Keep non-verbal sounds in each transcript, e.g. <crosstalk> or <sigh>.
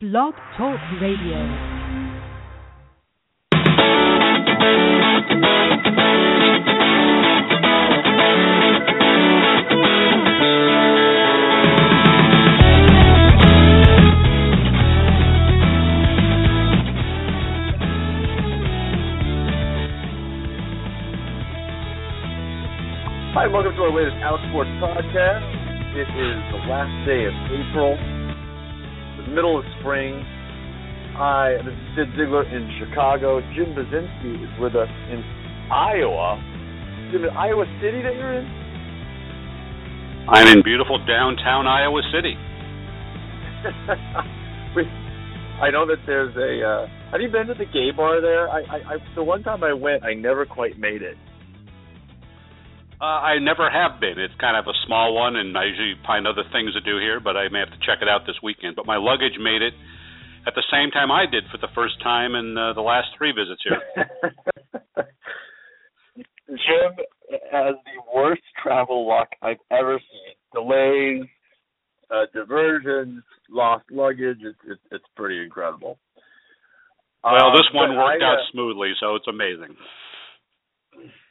Blog Talk Radio. Hi, welcome to our latest Outsports podcast. It is the last day of April, middle of spring. Hi, this is Cyd Zeigler in Chicago. Jim Buzinski is with us in Iowa. Jim, in Iowa City that you're in? I'm in beautiful downtown Iowa City. <laughs> we, I know that there's a. Uh, have you been to the gay bar there? I, I, I the one time I went, I never quite made it. Uh, I never have been. It's kind of a small one, and I usually find other things to do here, but I may have to check it out this weekend. But my luggage made it at the same time I did for the first time in uh, the last three visits here. <laughs> Jim has the worst travel luck I've ever seen. Delays, uh, diversions, lost luggage. It's it's, it's pretty incredible. Well, Um, this one worked I, out uh, smoothly, so it's amazing.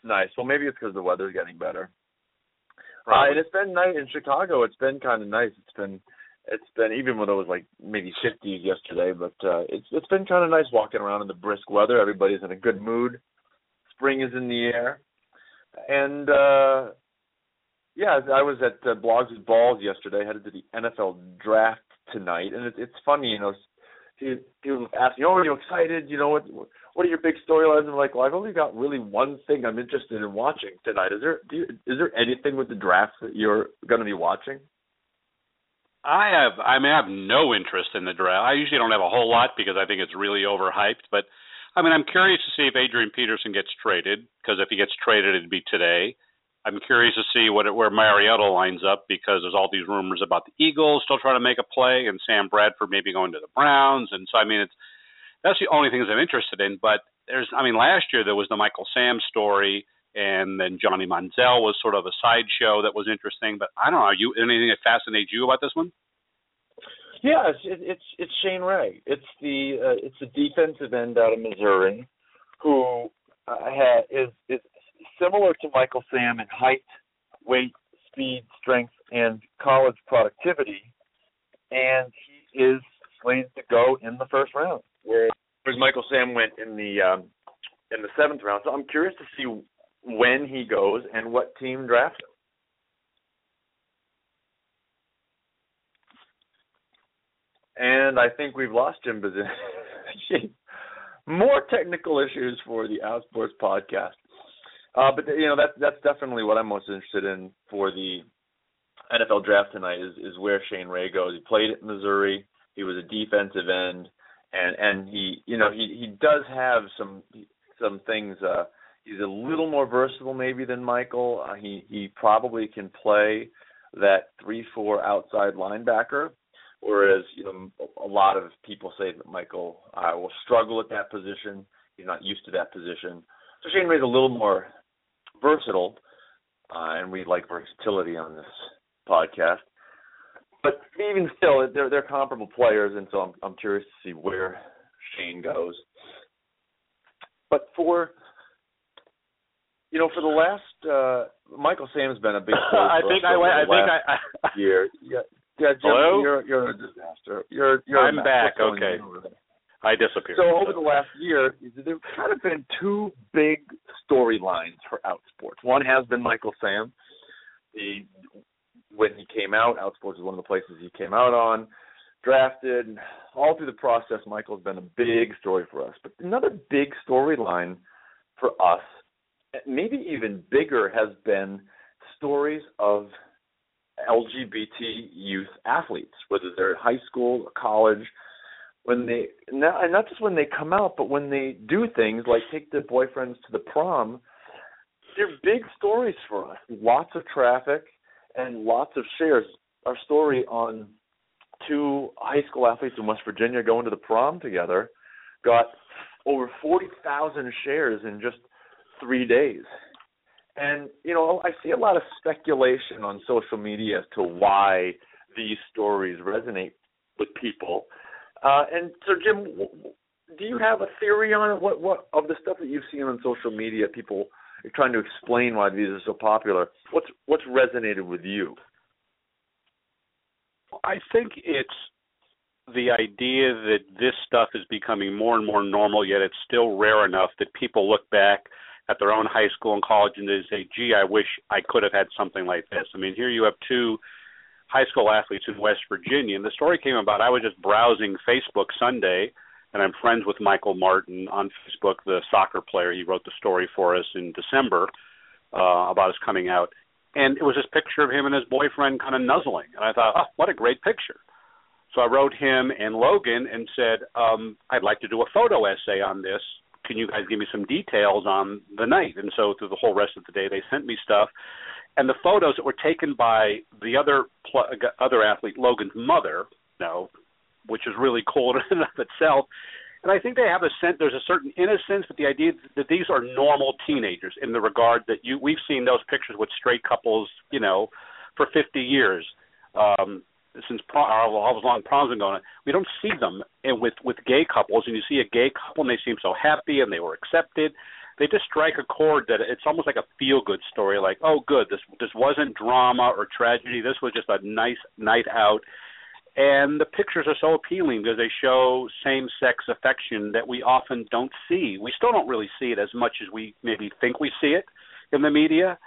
Nice. Well, maybe it's because the weather's getting better. Uh, and it's been nice in Chicago. It's been kind of nice. It's been, it's been even when it was like maybe 50s yesterday, but uh, it's it's been kind of nice walking around in the brisk weather. Everybody's in a good mood. Spring is in the air, and uh yeah, I was at uh, Blogs with Balls yesterday. Headed to the NFL draft tonight, and it, it's funny, you know. People ask me, "Oh, are you excited? You know what? What are your big storylines?" I'm like, "Well, I've only got really one thing I'm interested in watching tonight. Is there do you, is there anything with the draft that you're going to be watching?" I have, I mean, I have no interest in the draft. I usually don't have a whole lot because I think it's really overhyped. But I mean, I'm curious to see if Adrian Peterson gets traded because if he gets traded, it'd be today. I'm curious to see what where Mariota lines up because there's all these rumors about the Eagles still trying to make a play and Sam Bradford maybe going to the Browns, and so I mean, it's that's the only things I'm interested in. But there's, I mean, last year there was the Michael Sam story, and then Johnny Manziel was sort of a sideshow that was interesting. But I don't know, you anything that fascinates you about this one? Yeah, it's it's it's Shane Ray. It's the uh, it's the defensive end out of Missouri, who uh, ha, is is similar to Michael Sam in height, weight, speed, strength, and college productivity, and he is slated to go in the first round, whereas Michael Sam went in the um, in the seventh round. So I'm curious to see when he goes and what team drafts him. And I think we've lost Jim Bazin. <laughs> More technical issues for the Outsports podcast. Uh, but you know that's that's definitely what I'm most interested in for the NFL draft tonight is is where Shane Ray goes. He played at Missouri. He was a defensive end, and and he you know he he does have some some things. Uh, he's a little more versatile maybe than Michael. Uh, he he probably can play that three four outside linebacker Whereas, you know, a lot of people say that Michael uh, will struggle at that position. He's not used to that position. So Shane Ray's a little more versatile, uh, and we like versatility on this podcast. But even still, they're they're comparable players, and so I'm I'm curious to see where Shane goes. But for you know, for the last uh Michael Sam's been a big <laughs> I think I went. I think I. I <laughs> year. Yeah, yeah, Jim, Hello? you're you're a disaster. You're you're I'm back, okay. on over there? I disappeared. So over the last year, there've kind of been two big storylines for Outsports. One has been Michael Sam. The when he came out, Outsports is one of the places he came out on. Drafted And all through the process, Michael's been a big story for us. But another big storyline for us, maybe even bigger, has been stories of LGBT youth athletes, whether they're in high school or college, when they not, and not just when they come out, but when they do things like take their boyfriends to the prom. They're big stories for us. Lots of traffic and lots of shares. Our story on two high school athletes in West Virginia going to the prom together got over forty thousand shares in just three days. And you know, I see a lot of speculation on social media as to why these stories resonate with people. Uh, and so, Jim, do you have a theory on? What what of the stuff that you've seen on social media, people trying to explain why these are so popular? What's what's resonated with you? I think it's the idea that this stuff is becoming more and more normal, yet it's still rare enough that people look back at their own high school and college and they say, "Gee, I wish I could have had something like this." I mean, here you have two high school athletes in West Virginia, and the story came about. I was just browsing Facebook Sunday, and I'm friends with Michael Martin on Facebook, the soccer player. He wrote the story for us in December uh, about his coming out, and it was this picture of him and his boyfriend kind of nuzzling, and I thought, "Oh, what a great picture." So I wrote him and Logan and said, um, I'd like to do a photo essay on this. Can you guys give me some details on the night? And so through the whole rest of the day, they sent me stuff. And the photos that were taken by the other pl- other athlete, Logan's mother, know, which is really cool <laughs> in and of itself. And I think they have a sense. There's a certain innocence, but the idea that these are normal teenagers in the regard that you we've seen those pictures with straight couples, you know, for 50 years. Um, since pro, all those long proms been going on, we don't see them and with with gay couples. And you see a gay couple, and they seem so happy, and they were accepted. They just strike a chord that it's almost like a feel good story. Like, oh, good, this this wasn't drama or tragedy. This was just a nice night out. And the pictures are so appealing because they show same sex affection that we often don't see. We still don't really see it as much as we maybe think we see it in the media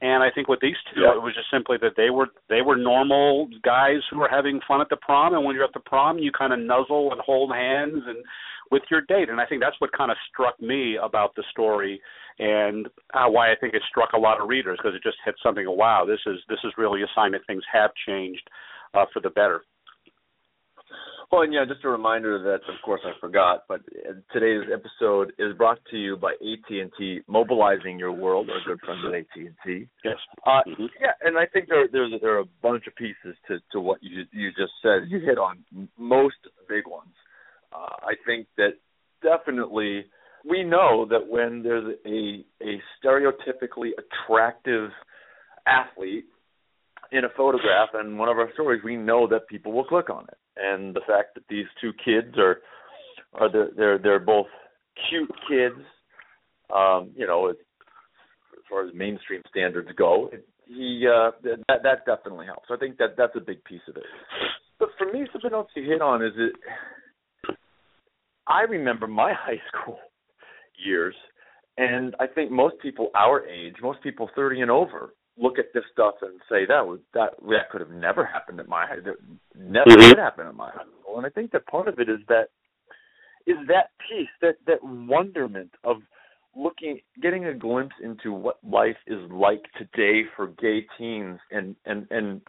and I think with these two, it was just simply that they were they were normal guys who were having fun at the prom. And when you're at the prom, you kind of nuzzle and hold hands and with your date. And I think that's what kind of struck me about the story, and uh, why I think it struck a lot of readers because it just hit something. Wow, this is this is really a sign that things have changed uh, for the better. Well, and yeah, just a reminder that, of course, I forgot, but today's episode is brought to you by AT&T, mobilizing your world. Our good friends at AT&T. Yes. Uh, mm-hmm. Yeah, and I think there there's there are a bunch of pieces to to what you you just said. You hit on most big ones. Uh, I think that definitely we know that when there's a a stereotypically attractive athlete in a photograph and one of our stories, we know that people will click on it. And the fact that these two kids are are they're they're, they're both cute kids, um, you know, as, as far as mainstream standards go, it, he uh, that that definitely helps. I think that that's a big piece of it. But for me, something else you hit on is it. I remember my <laughs> high school years, and I think most people our age, most people 30 and over, look at this stuff and say that was that that could have never happened at my that never mm-hmm. did happen at my high school. And I think that part of it is that is that piece that that wonderment of looking getting a glimpse into what life is like today for gay teens and and and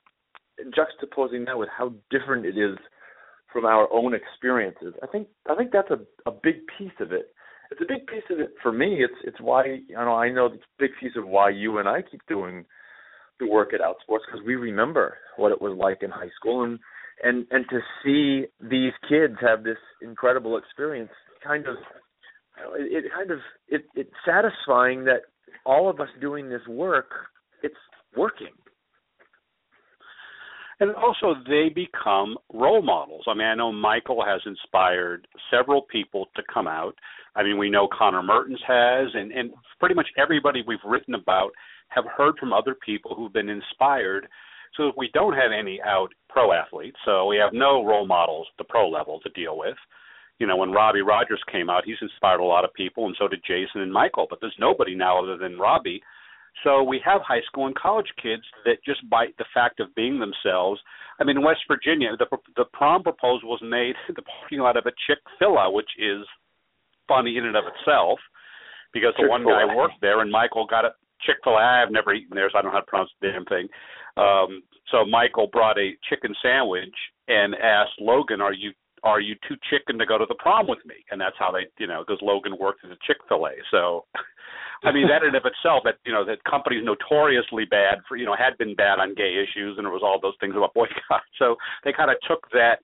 juxtaposing that with how different it is from our own experiences. I think I think that's a a big piece of it it's a big piece of it for me. It's it's why you know I know it's a big piece of why you and I keep doing the work at Outsports because we remember what it was like in high school and and and to see these kids have this incredible experience kind of it, it kind of it it's satisfying that all of us doing this work it's working and also they become role models. I mean, I know Michael has inspired several people to come out. I mean, we know Connor Mertens has, and and pretty much everybody we've written about have heard from other people who've been inspired. So if we don't have any out pro athletes, so we have no role models at the pro level to deal with. You know, when Robbie Rogers came out, he's inspired a lot of people, and so did Jason and Michael. But there's nobody now other than Robbie so we have high school and college kids that just by the fact of being themselves. I mean, in West Virginia, the the prom proposal was made <laughs> in the parking lot of a Chick Fil A, which is funny in and of itself, because the one guy worked there and Michael got a Chick Fil A. I've never eaten there, so I don't know how to pronounce the damn thing. Um, so Michael brought a chicken sandwich and asked Logan, "Are you are you too chicken to go to the prom with me?" And that's how they, you know, because Logan worked at a Chick Fil A. So <laughs> I mean, that in of itself, that you know, that company's notoriously bad for you know had been bad on gay issues, and it was all those things about boycott. <laughs> So they kind of took that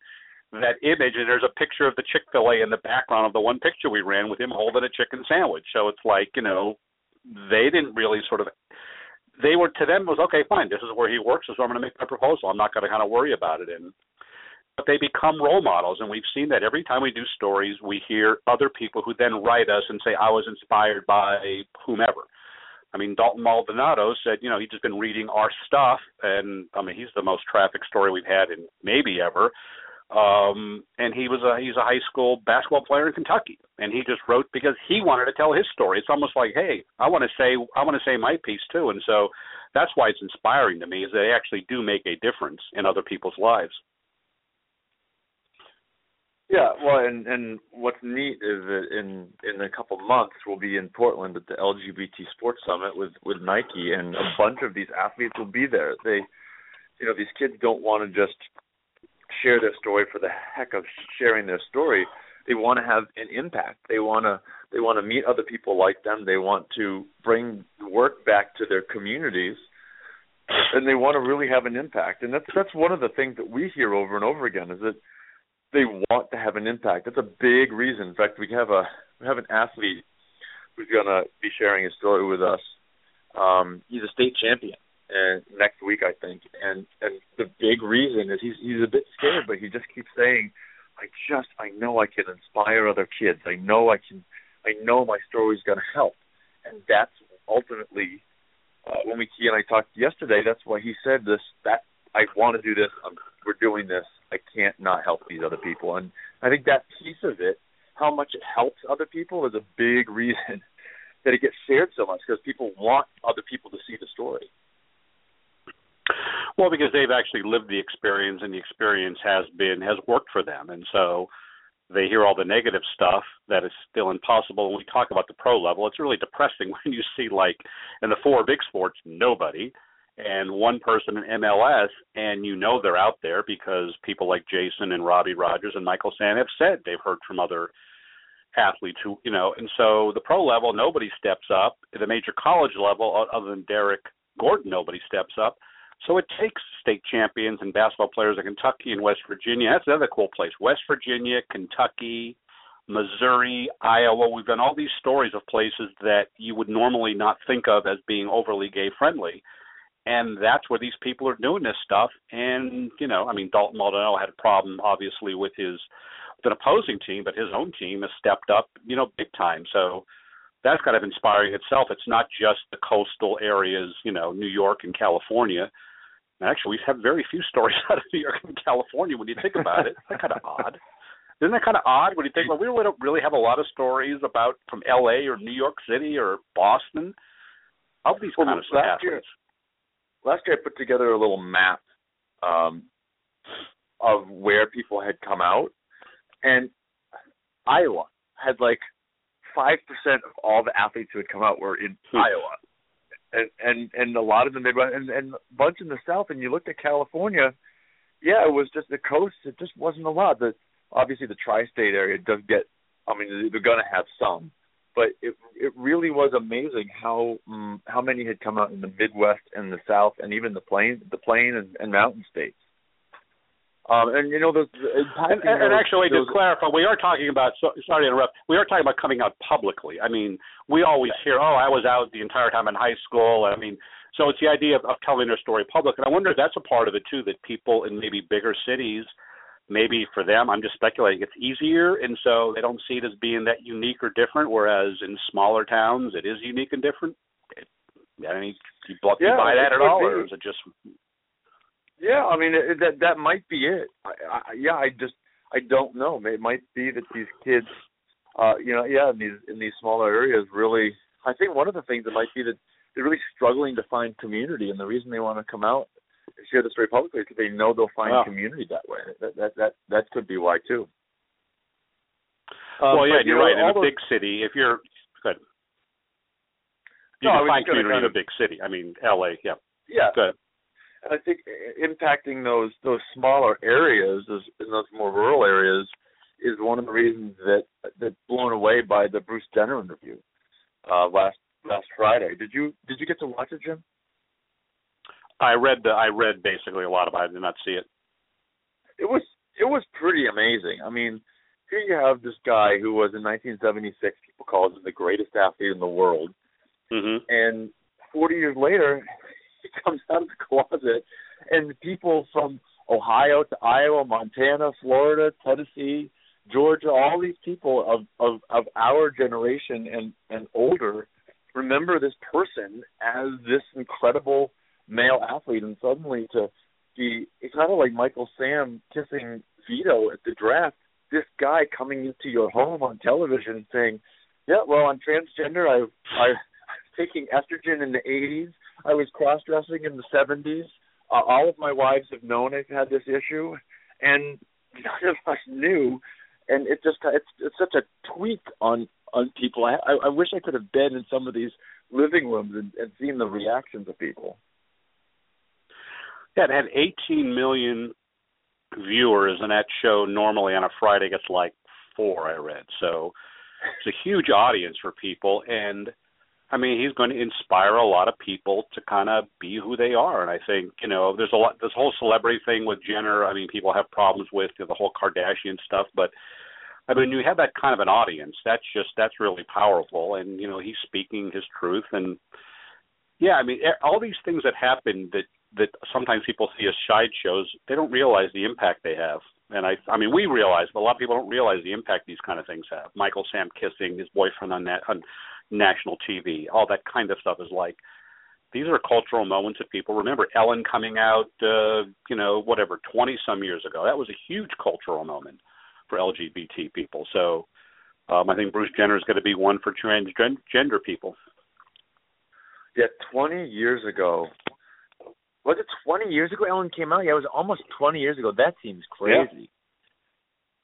that image, and there's a picture of the Chick Fil A in the background of the one picture we ran with him holding a chicken sandwich. So it's like you know, they didn't really sort of. They were to them was okay, fine. This is where he works. Is where I'm going to make my proposal. I'm not going to kind of worry about it. And but they become role models, and we've seen that every time we do stories, we hear other people who then write us and say, "I was inspired by whomever." I mean, Dalton Maldonado said, you know, he's just been reading our stuff, and I mean, he's the most traffic story we've had in maybe ever. Um, and he was a he's a high school basketball player in Kentucky, and he just wrote because he wanted to tell his story. It's almost like, hey, I want to say I want to say my piece too, and so that's why it's inspiring to me is they actually do make a difference in other people's lives. Yeah, well, and and what's neat is that in in a couple months we'll be in Portland at the LGBT Sports Summit with with Nike, and a bunch of these athletes will be there. They, you know, these kids don't want to just share their story for the heck of sharing their story. They want to have an impact. They want to they want to meet other people like them. They want to bring work back to their communities, and they want to really have an impact. And that's that's one of the things that we hear over and over again is that they want to have an impact. That's a big reason. In fact, we have a we have an athlete who's going to be sharing his story with us. Um, he's a state champion, and next week I think. And and the big reason is he's he's a bit scared, but he just keeps saying, "I just I know I can inspire other kids. I know I can. I know my story's going to help." And that's ultimately uh, when we he and I talked yesterday. That's why he said this. That I want to do this. I'm, we're doing this. I can't not help these other people. And I think that piece of it, how much it helps other people, is a big <laughs> reason that it gets shared so much because people want other people to see the story. Well, because they've actually lived the experience, and the experience has been has worked for them, and so they hear all the negative stuff that is still impossible. When we talk about the pro level, it's really depressing <laughs> when you see like in the four big sports, nobody and one person in MLS, and you know they're out there because people like Jason and Robbie Rogers and Michael Sam have said they've heard from other athletes who, you know, and so the pro level, nobody steps up. At the major college level, other than Derrick Gordon, nobody steps up. So it takes state champions and basketball players in Kentucky and West Virginia. That's another cool place. West Virginia, Kentucky, Missouri, Iowa. We've done all these stories of places that you would normally not think of as being overly gay friendly and that's where these people are doing this stuff. And you know, I mean, Dalton Maldonado had a problem, obviously, with his with an opposing team, but his own team has stepped up, you know, big time. So that's kind of inspiring itself. It's not just the coastal areas, you know, New York and California. Actually, we've very few stories <laughs> out of New York and California when you think about it. That's kind of odd. Isn't that kind of odd when you think? Well, we don't really have a lot of stories about from L.A. or New York City or Boston. Of these well, kind of last year, last year I put together a little map um, of where people had come out, and Iowa had like five percent of all the athletes who had come out were in hmm. Iowa, and and and a lot of the Midwest and and a bunch in the South. And you looked at California, yeah, it was just the coast. It just wasn't a lot. The obviously the tri-state area does get. I mean, they're going to have some, but it it really was amazing how um, how many had come out in the Midwest and the South and even the plain the plain and, and mountain states. Um, and you know those and, and, and actually those, to clarify, we are talking about. So, sorry to interrupt. We are talking about coming out publicly. I mean, we always hear, "Oh, I was out the entire time in high school." I mean, so it's the idea of, of telling their story public. And I wonder if that's a part of it too. That people in maybe bigger cities maybe for them, I'm just speculating, it's easier, and so they don't see it as being that unique or different. Whereas in smaller towns, it is unique and different. It, I mean, do you, do yeah, buy that at all, be. or is it just? Yeah, I mean it, that that might be it. I, I, yeah, I just I don't know. It might be that these kids, uh, you know, yeah, in these in these smaller areas, really. I think one of the things that might be that they're really struggling to find community, and the reason they want to come out share the story publicly is because they know they'll find community that way. That that that that could be why too. Um, well, yeah, you're right. In a those... big city, if you're good, you no, can find community kind of, in a big city. I mean, L.A. Yeah. Yeah. Good. I think impacting those those smaller areas, those in those more rural areas, is one of the reasons that that blown away by the Bruce Jenner interview uh, last last Friday. Did you did you get to watch it, Jim? I read the I read basically a lot about it. I did not see it. It was it was pretty amazing. I mean, here you have this guy who was in 1976. People called him the greatest athlete in the world, mm-hmm. and 40 years later, <laughs> comes out of the closet, and people from Ohio to Iowa, Montana, Florida, Tennessee, Georgia, all these people of of of our generation and and older remember this person as this incredible male athlete, and suddenly to be it's kind of like Michael Sam kissing Vito at the draft. This guy coming into your home on television saying, "Yeah, well, I'm transgender. I I was <laughs> taking estrogen in the 80s. I was cross dressing in the 70s. Uh, all of my wives have known I've had this issue, and none of us knew." And it just it's it's such a tweak on on people. I I, I wish I could have been in some of these living rooms and, and seen the reactions of people. Yeah, it had 18 million viewers, and that show normally on a Friday gets like four. I read, so it's a huge audience for people, and I mean, he's going to inspire a lot of people to kind of be who they are. And I think, you know, there's a lot, this whole celebrity thing with Jenner. I mean, people have problems with you know, the whole Kardashian stuff, but I mean, you have that kind of an audience. That's just that's really powerful, and you know, he's speaking his truth, and yeah, I mean, all these things that happen that that sometimes people see as side shows, they don't realize the impact they have. And I, I mean, we realize, but a lot of people don't realize the impact these kind of things have. Michael Sam kissing his boyfriend on that on national TV, all that kind of stuff is like these are cultural moments that people remember. Ellen coming out, uh, you know, whatever, twenty some years ago, that was a huge cultural moment for LGBT people. So um, I think Bruce Jenner is going to be one for transgender people. Yeah, 20 years ago. Was it 20 years ago Ellen came out? Yeah, it was almost 20 years ago. That seems crazy. Yeah.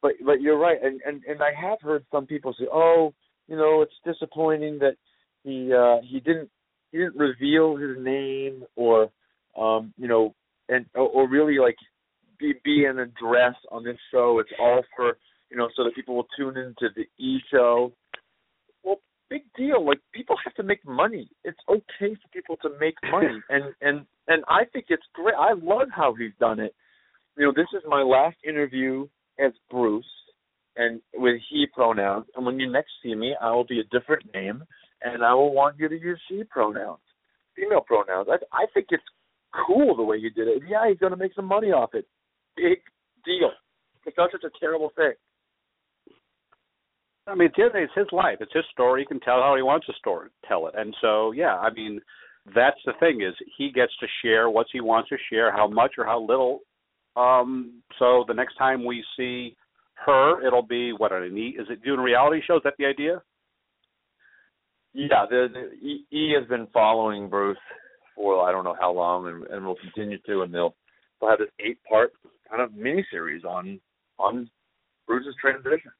But but you're right, and and and I have heard some people say, "Oh, you know, it's disappointing that he uh he didn't he didn't reveal his name or um you know and or, or really like be be an address on this show. It's all for you know so that people will tune into the E show. Well, big deal. Like people have to make money. It's okay for people to make <laughs> money, and and and I think it's great. I love how he's done it. You know, this is my last interview as Bruce, and with he pronouns. And when you next see me, I will be a different name, and I will want you to use she pronouns, female pronouns. I I think it's cool the way you did it. Yeah, he's going to make some money off it big deal. It's not such a terrible thing. I mean, it's his life. It's his story. He can tell how he wants to story, tell it. And so, yeah, I mean, that's the thing is he gets to share what he wants to share, how much or how little. Um, so the next time we see her, it'll be what an E. Is it doing a reality shows? Is that the idea? Yeah, the, the E, e has been following Bruce for I don't know how long, and, and will continue to, and they'll they'll have this eight part kind of miniseries on on Bruce's transition.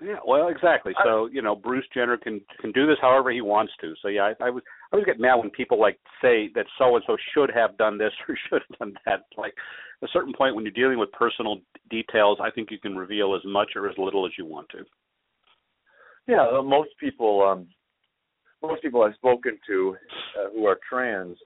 Yeah, well, exactly. So you know, Bruce Jenner can can do this however he wants to. So yeah, I, I was I was getting mad when people like say that so and so should have done this or <laughs> should have done that. Like a certain point when you're dealing with personal details, I think you can reveal as much or as little as you want to. Yeah, uh, most people, um, most people I've spoken to uh, who are trans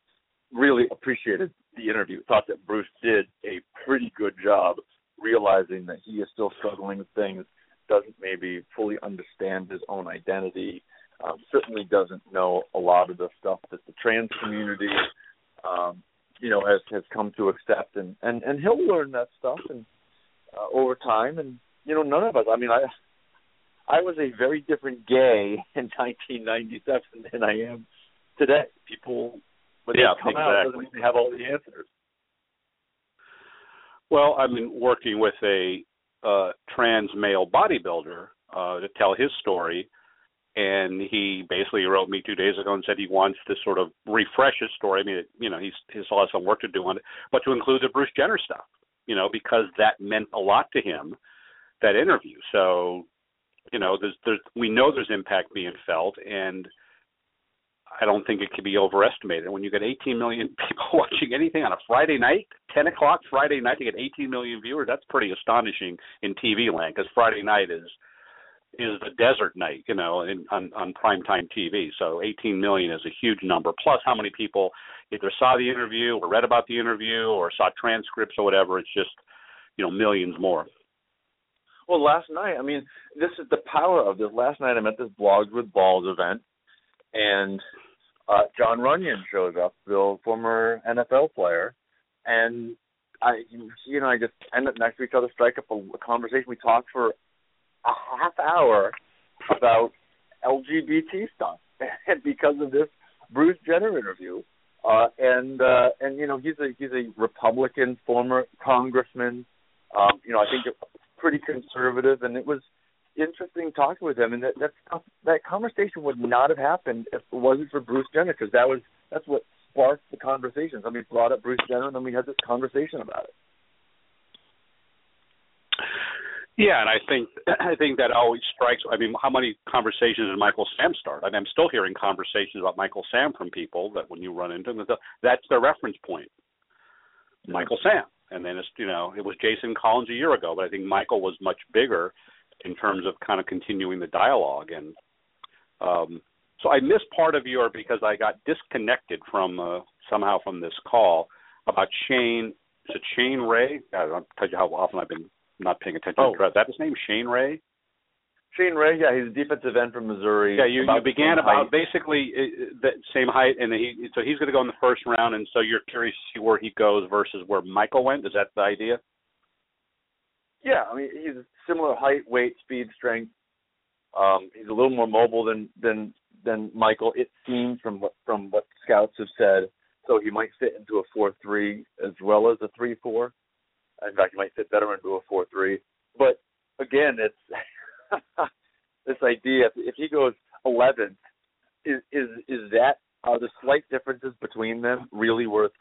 really appreciated the interview. Thought that Bruce did a pretty good job realizing that he is still struggling with things, doesn't maybe fully understand his own identity, um, certainly doesn't know a lot of the stuff that the trans community, um, you know, has has come to accept, and and and he'll learn that stuff and uh, over time, and you know, none of us. I mean, I. I was a very different gay in <laughs> 1997 than I am today. People when yeah, they come exactly. out doesn't mean they have all the answers. Well, I've been working with a uh, trans male bodybuilder uh, to tell his story, and he basically wrote me two days ago and said he wants to sort of refresh his story. I mean, you know, he's he still has some work to do on it, but to include the Bruce Jenner stuff, you know, because that meant a lot to him that interview. So, you know, there's there's we know there's impact being felt, and I don't think it can be overestimated. When you get 18 million <laughs> people watching anything on a Friday night, 10 o'clock Friday night, to get 18 million viewers, that's pretty astonishing in TV land because Friday night is is the desert night, you know, in, on on primetime TV. So 18 million is a huge number. Plus, how many people either saw the interview or read about the interview or saw transcripts or whatever? It's just, you know, millions more. Well, last night, I mean, this is the power of this. Last night, I'm at this Blogs with Balls event, and uh, Jon Runyan shows up, the former NFL player, and I, you know, I just end up next to each other, strike up a, a conversation. We talked for a half hour about LGBT stuff, <laughs> because of this Bruce Jenner interview, uh, and uh, and you know he's a he's a Republican former congressman. Um, you know I think pretty conservative, and it was interesting talking with him. And that that that conversation would not have happened if it wasn't for Bruce Jenner, because that was that's what sparked the conversation. Somebody brought up Bruce Jenner, and then we had this conversation about it. Yeah, and I think <clears throat> I think that always strikes. I mean, how many conversations did Michael Sam start? I mean, I'm still hearing conversations about Michael Sam from people that when you run into them, that's their reference point. Michael Sam, and then it's you know it was Jason Collins a year ago, but I think Michael was much bigger in terms of kind of continuing the dialogue and um so I missed part of your because I got disconnected from uh, somehow from this call about Shane. Is it Shane Ray? I don't tell you how often I've been not paying attention. Oh. Is that his name? Shane Ray. Shane Ray, yeah, he's a defensive end from Missouri. Yeah, you, you began about height. basically uh, the same height, and he so he's going to go in the first round, and so you're curious to see where he goes versus where Michael went. Is that the idea? Yeah, I mean he's similar height, weight, speed, strength. Um, he's a little more mobile than than than Michael. It seems from what from what scouts have said. So he might fit into a four three as well as a three four. In fact, he might fit better into a four three. But again, it's <laughs> this idea. If he goes eleventh, is is is that are the slight differences between them really worth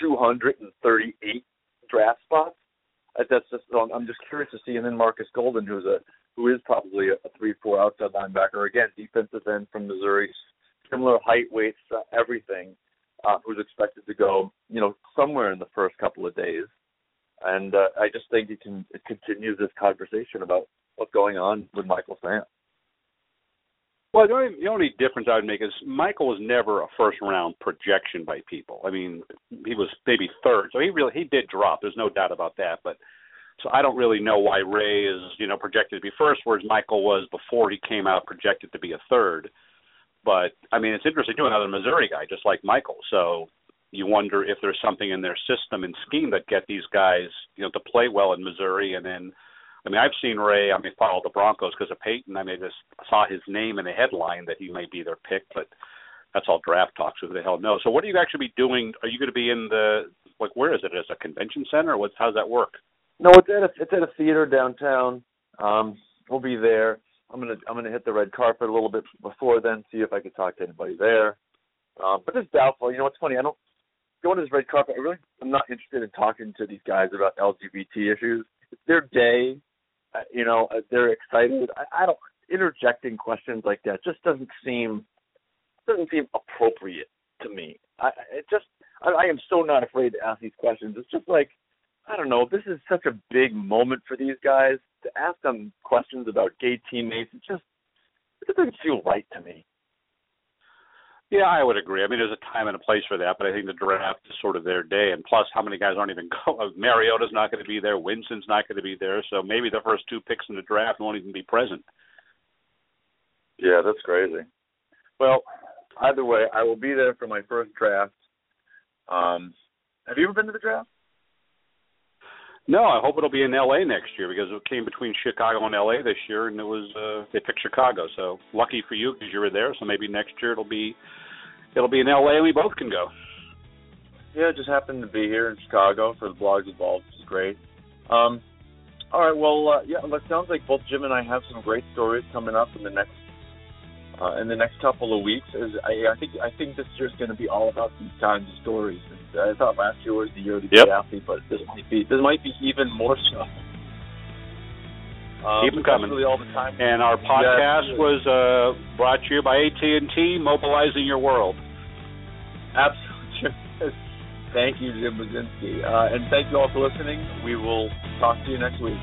two hundred and thirty eight draft spots? That's just I'm just curious to see. And then Marcus Golden, who's a who is probably a, three-four outside linebacker. Again, defensive end from Missouri, similar height, weight, uh, everything. Uh, who's expected to go, you know, somewhere in the first couple of days. And uh, I just think it can it continues this conversation about what's going on with Michael Sam. Well, the only, the only difference I would make is Michael was never a first round projection by people. I mean, he was maybe third, so he really he did drop. There's no doubt about that. But so I don't really know why Ray is, you know, projected to be first, whereas Michael was before he came out projected to be a third. But I mean, it's interesting too. Another Missouri guy, just like Michael. So you wonder if there's something in their system and scheme that get these guys, you know, to play well in Missouri. And then, I mean, I've seen Ray. I mean, follow the Broncos because of Peyton. I mean, I just saw his name in a headline that he may be their pick, but that's all draft talks. Who the hell knows? So, what are you actually be doing? Are you going to be in the like? Where is it? As a convention center? Or what's how's that work? No, it's at a it's at a theater downtown. Um, we'll be there. I'm gonna I'm gonna hit the red carpet a little bit before then, see if I can talk to anybody there. Um, but it's doubtful. You know, it's funny. I don't going to this red carpet. I really I'm not interested in talking to these guys about LGBT issues. It's their day. Uh, you know, uh, they're excited. I, I don't interjecting questions like that just doesn't seem doesn't seem appropriate to me. I it just I, I am so not afraid to ask these questions. It's just like I don't know, this is such a big moment for these guys to ask them questions about gay teammates. It just it doesn't feel right to me. Yeah, I would agree. I mean, there's a time and a place for that, but I think the draft is sort of their day. And plus, how many guys aren't even <laughs> going? Mariota's not going to be there. Winston's not going to be there. So maybe the first two picks in the draft won't even be present. Yeah, that's crazy. Well, either way, I will be there for my first draft. Um, have you ever been to the draft? No, I hope it'll be in L.A. next year because it came between Chicago and L.A. this year, and it was uh, they picked Chicago. So lucky for you because you were there. So maybe next year it'll be it'll be in L.A. and we both can go. Yeah, just happened to be here in Chicago for the Blogs with Balls, which is great. Um, all right, well, uh, yeah, it sounds like both Jim and I have some great stories coming up in the next uh, in the next couple of weeks. As I, I think I think this year's going to be all about these kinds of stories. And I thought last year was the year to be yep. athlete, but this might be this might be even more so. Um, Keep them coming. Really all the time. And our podcast yeah, was uh, brought to you by AT and T, mobilizing your world. Absolutely. <laughs> thank you, Jim Buzinski, uh, and thank you all for listening. We will talk to you next week.